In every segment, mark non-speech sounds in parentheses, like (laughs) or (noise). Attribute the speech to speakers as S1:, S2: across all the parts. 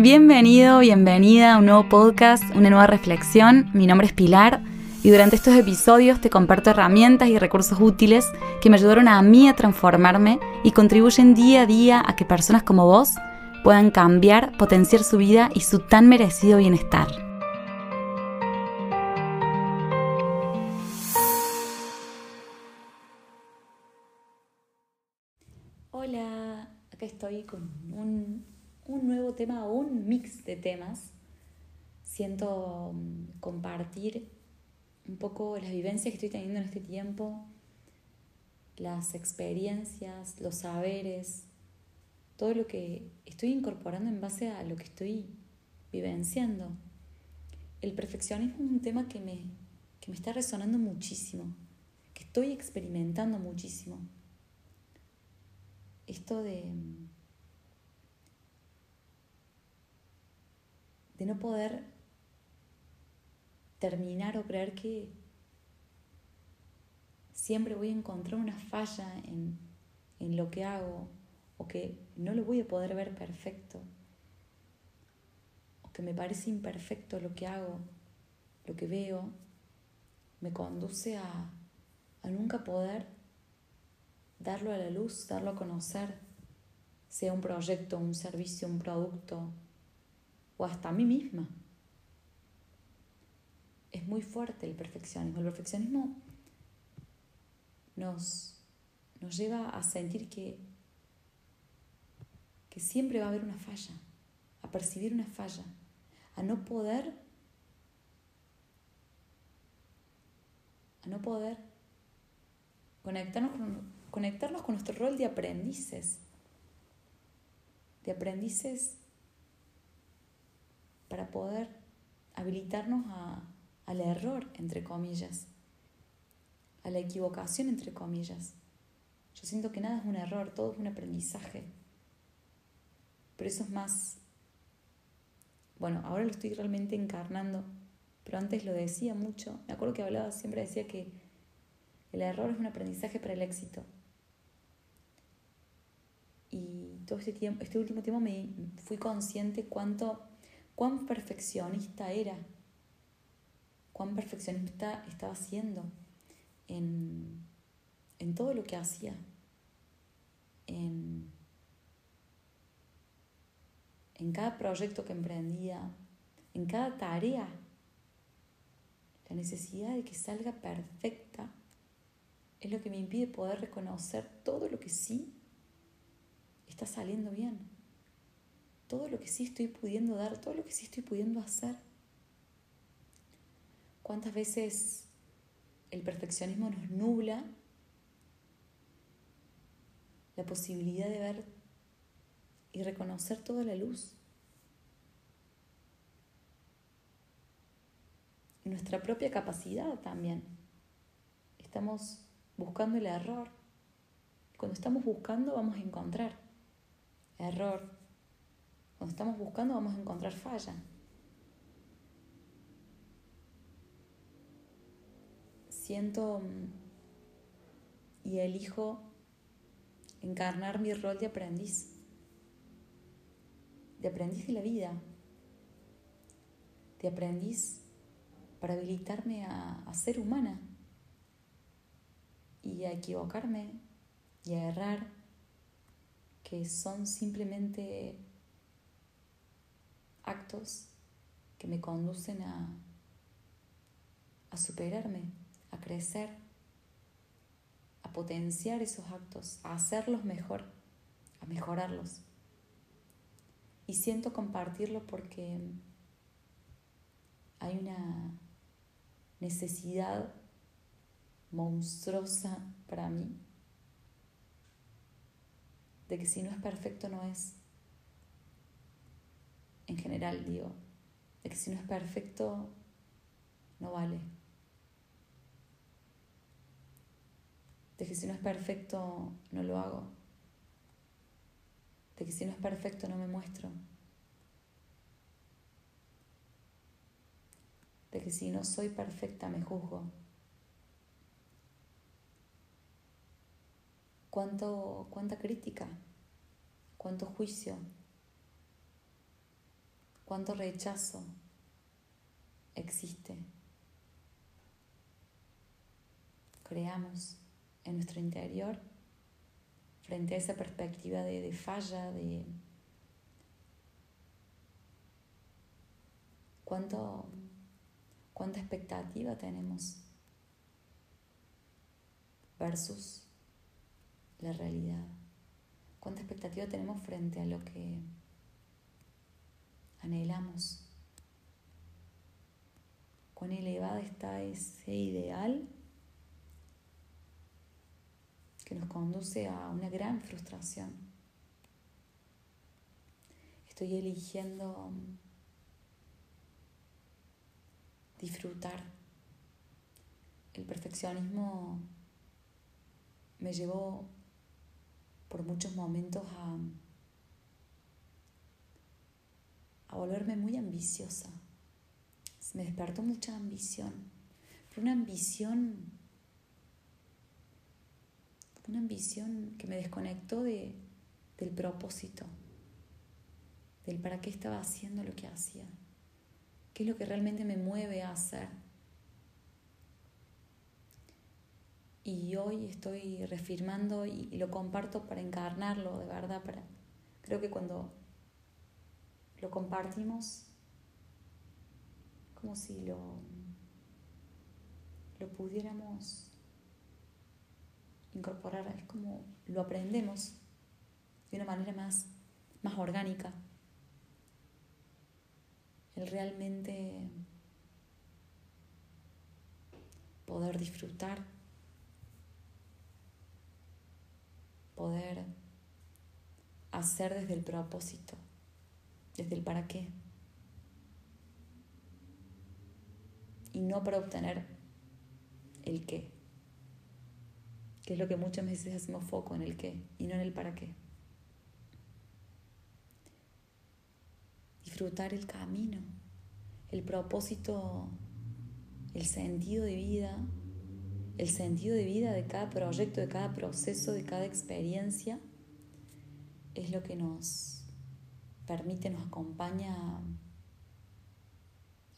S1: Bienvenido, bienvenida a un nuevo podcast, una nueva reflexión. Mi nombre es Pilar y durante estos episodios te comparto herramientas y recursos útiles que me ayudaron a mí a transformarme y contribuyen día a día a que personas como vos puedan cambiar, potenciar su vida y su tan merecido bienestar. Hola, acá estoy con un, un nuevo tema o un mix de temas. Siento mm, compartir un poco las vivencias que estoy teniendo en este tiempo, las experiencias, los saberes, todo lo que estoy incorporando en base a lo que estoy vivenciando. El perfeccionismo es un tema que me, que me está resonando muchísimo, que estoy experimentando muchísimo. Esto de, de no poder terminar o creer que siempre voy a encontrar una falla en, en lo que hago o que no lo voy a poder ver perfecto, o que me parece imperfecto lo que hago, lo que veo, me conduce a, a nunca poder darlo a la luz, darlo a conocer, sea un proyecto, un servicio, un producto, o hasta a mí misma. Es muy fuerte el perfeccionismo. El perfeccionismo nos, nos lleva a sentir que que siempre va a haber una falla, a percibir una falla, a no poder, a no poder conectarnos con, conectarnos con nuestro rol de aprendices, de aprendices para poder habilitarnos a, al error, entre comillas, a la equivocación, entre comillas. Yo siento que nada es un error, todo es un aprendizaje. Pero eso es más, bueno, ahora lo estoy realmente encarnando, pero antes lo decía mucho. Me acuerdo que hablaba, siempre decía que el error es un aprendizaje para el éxito. Y todo este tiempo, este último tiempo me fui consciente cuánto, cuán perfeccionista era, cuán perfeccionista estaba siendo en, en todo lo que hacía, en en cada proyecto que emprendía, en cada tarea, la necesidad de que salga perfecta es lo que me impide poder reconocer todo lo que sí está saliendo bien, todo lo que sí estoy pudiendo dar, todo lo que sí estoy pudiendo hacer. ¿Cuántas veces el perfeccionismo nos nubla la posibilidad de ver y reconocer toda la luz. Nuestra propia capacidad también. Estamos buscando el error. Cuando estamos buscando vamos a encontrar error. Cuando estamos buscando vamos a encontrar falla. Siento mm, y elijo encarnar mi rol de aprendiz de aprendiz de la vida, de aprendiz para habilitarme a, ser humana y a equivocarme y a errar, que son simplemente actos que me conducen a, a superarme, a crecer, a potenciar esos actos, a hacerlos mejor, a mejorarlos. Y siento compartirlo porque hay una necesidad monstruosa para mí de que si no es perfecto no es. Digo, de que si no es perfecto no vale. De que si no es perfecto no lo hago de que si no es perfecto no me muestro, de que si no soy perfecta me juzgo. ¿Cuánto, cuánta crítica, cuánto juicio, cuánto rechazo existe. Creamos en nuestro interior frente a esa perspectiva de, falla, de cuánto, cuánta expectativa tenemos versus la realidad. Cuánta expectativa tenemos frente a lo que anhelamos. Cuán elevada está ese ideal que nos conduce a una gran frustración. Estoy eligiendo disfrutar. El perfeccionismo me llevó por muchos momentos a, a volverme muy ambiciosa. me despertó mucha ambición, pero una ambición una ambición que me desconectó de, del propósito, del para qué estaba haciendo lo que hacía, qué es lo que realmente me mueve a hacer. Y hoy estoy refirmando y, lo comparto para encarnarlo, de verdad, para, creo que cuando lo compartimos, como si lo, lo pudiéramos incorporar, es como lo aprendemos de una manera más, más orgánica. El realmente poder disfrutar, poder hacer desde el propósito, desde el para qué. Y no para obtener el qué que es lo que muchas veces hacemos foco en el qué y no en el para qué. Disfrutar el camino, el propósito, el sentido de vida, el sentido de vida de cada proyecto, de cada proceso, de cada experiencia, es lo que nos permite, nos acompaña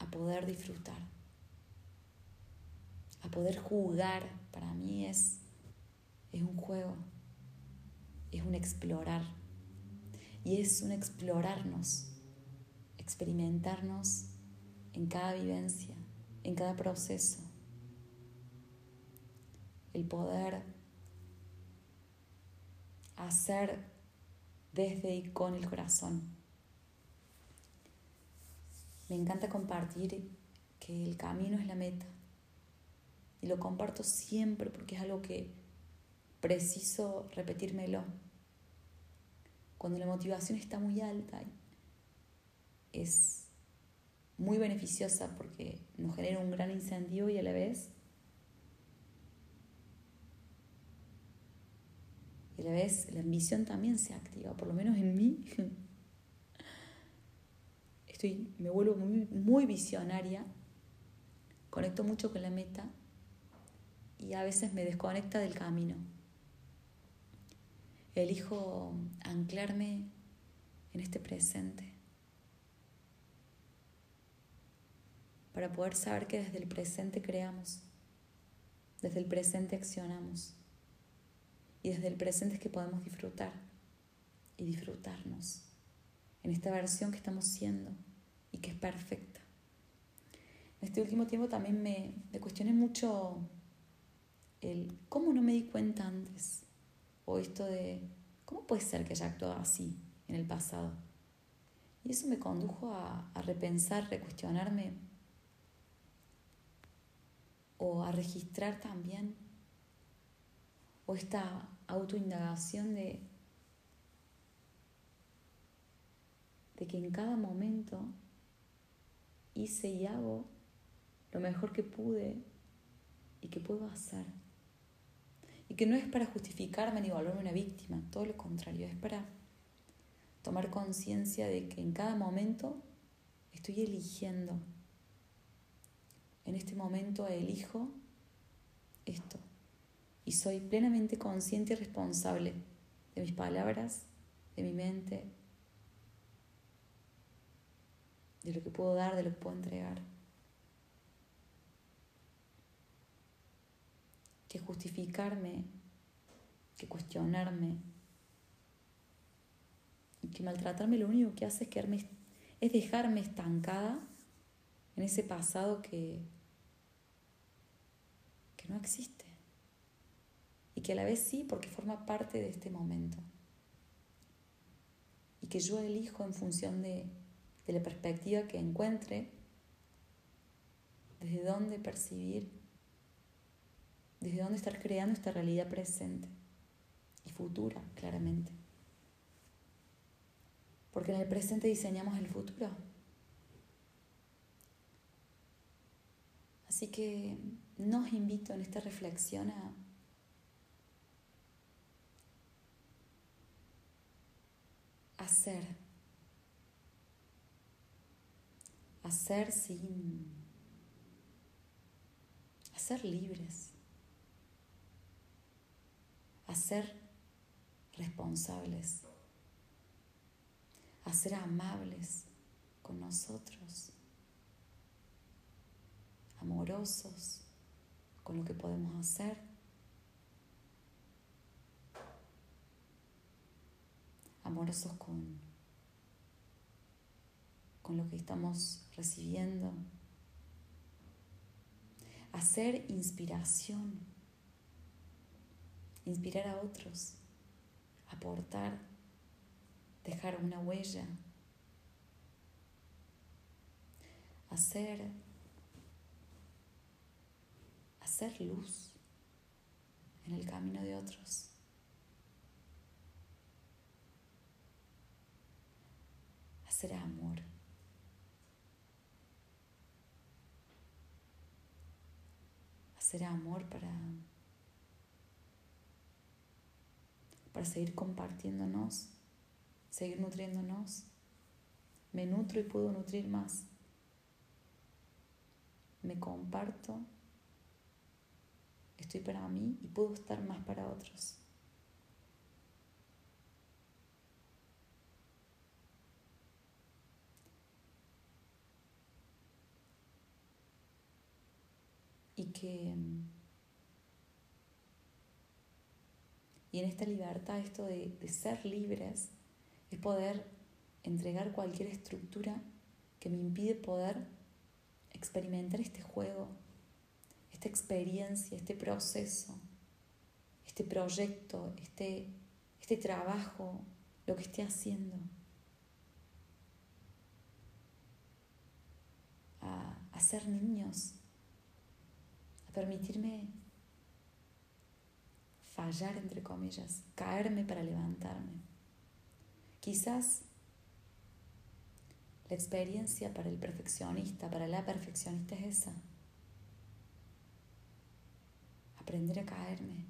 S1: a poder disfrutar, a poder jugar. Para mí es es un juego, es un explorar. Y es un explorarnos, experimentarnos en cada vivencia, en cada proceso. El poder hacer desde y con el corazón. Me encanta compartir que el camino es la meta. Y lo comparto siempre porque es algo que preciso repetírmelo. Cuando la motivación está muy alta, es muy beneficiosa porque nos genera un gran incentivo y a la vez y a la vez la ambición también se activa, por lo menos en mí. (laughs) Estoy, me vuelvo muy, muy visionaria, conecto mucho con la meta y a veces me desconecta del camino. Elijo anclarme en este presente para poder saber que desde el presente creamos, desde el presente accionamos y desde el presente es que podemos disfrutar y disfrutarnos en esta versión que estamos siendo y que es perfecta. En este último tiempo también me, me cuestioné mucho el cómo no me di cuenta antes o esto de, ¿cómo puede ser que haya actuado así en el pasado? Y eso me condujo a, a repensar, recuestionarme o a registrar también, o esta autoindagación de, de que en cada momento hice y hago lo mejor que pude y que puedo hacer. Y que no es para justificarme ni volverme una víctima, todo lo contrario, es para tomar conciencia de que en cada momento estoy eligiendo. En este momento elijo esto. Y soy plenamente consciente y responsable de mis palabras, de mi mente, de lo que puedo dar, de lo que puedo entregar. Que justificarme, que cuestionarme y que maltratarme lo único que hace es, quedarme, es dejarme estancada en ese pasado que, que no existe. Y que a la vez sí, porque forma parte de este momento. Y que yo elijo en función de, de la perspectiva que encuentre, desde dónde percibir, desde dónde estar creando esta realidad presente y futura, claramente. Porque en el presente diseñamos el futuro. Así que nos invito en esta reflexión a hacer, hacer sin, hacer libres, hacer responsables, hacer amables con nosotros amorosos con lo que podemos hacer. Amorosos con, con lo que estamos recibiendo. Hacer inspiración. Inspirar a otros. Aportar. Dejar una huella. Hacer hacer luz en el camino de otros. Hacer amor. Hacer amor para, para seguir compartiéndonos, seguir nutriéndonos. Me nutro y puedo nutrir más. Me comparto estoy para mí y puedo estar más para otros. Y en esta libertad, esto de, de ser libres, es poder entregar cualquier estructura que me impide poder experimentar este juego esta experiencia, este proceso, este proyecto, este, este trabajo, lo que esté haciendo. A, a ser niños, permitirme fallar, entre comillas, caerme para levantarme. Quizás la experiencia para el perfeccionista, para la perfeccionista es esa aprender a caerme,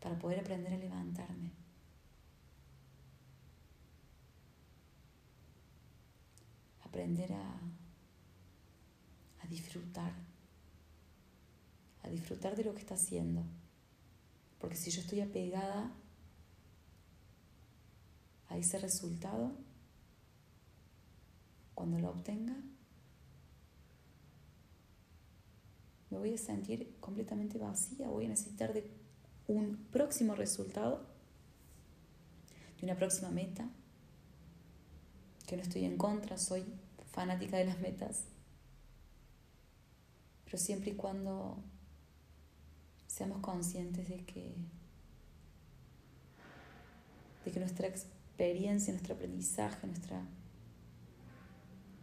S1: para poder aprender a levantarme. Aprender a disfrutar, disfrutar de lo que está haciendo. Porque si yo estoy apegada a ese resultado, cuando lo obtenga, me voy a sentir completamente vacía, voy a necesitar de un próximo resultado, de una próxima meta, que no estoy en contra, soy fanática de las metas, pero siempre y cuando seamos conscientes de que, de que nuestra experiencia, nuestro aprendizaje, nuestra,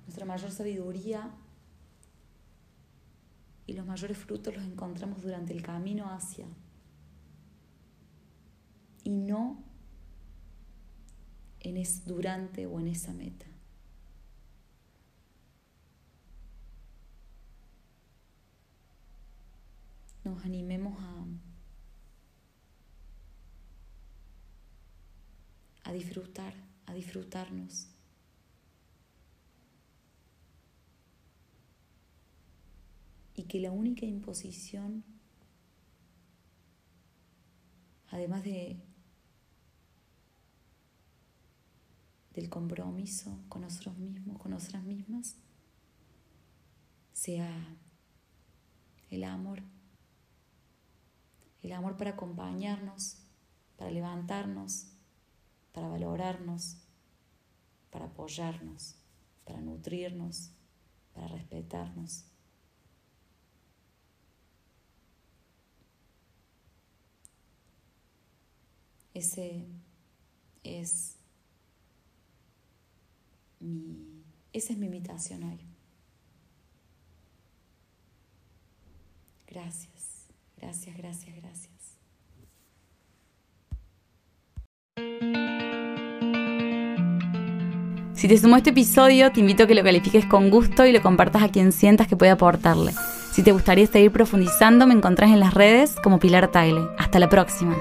S1: nuestra mayor sabiduría y los mayores frutos los encontramos durante el camino hacia y no en es durante o en esa meta. Nos animemos a, a disfrutar, a disfrutarnos. y que la única imposición, además de, del compromiso con nosotros mismos, con nosotras mismas, sea el amor. El amor para acompañarnos, para levantarnos, para valorarnos, para apoyarnos, para nutrirnos, para respetarnos. Ese es mi, esa es mi invitación hoy. Gracias, gracias, gracias, gracias.
S2: Si te sumó este episodio, te invito a que lo califiques con gusto y lo compartas a quien sientas que puede aportarle. Si te gustaría seguir profundizando, me encontrás en las redes como Pilar Tagle. Hasta la próxima.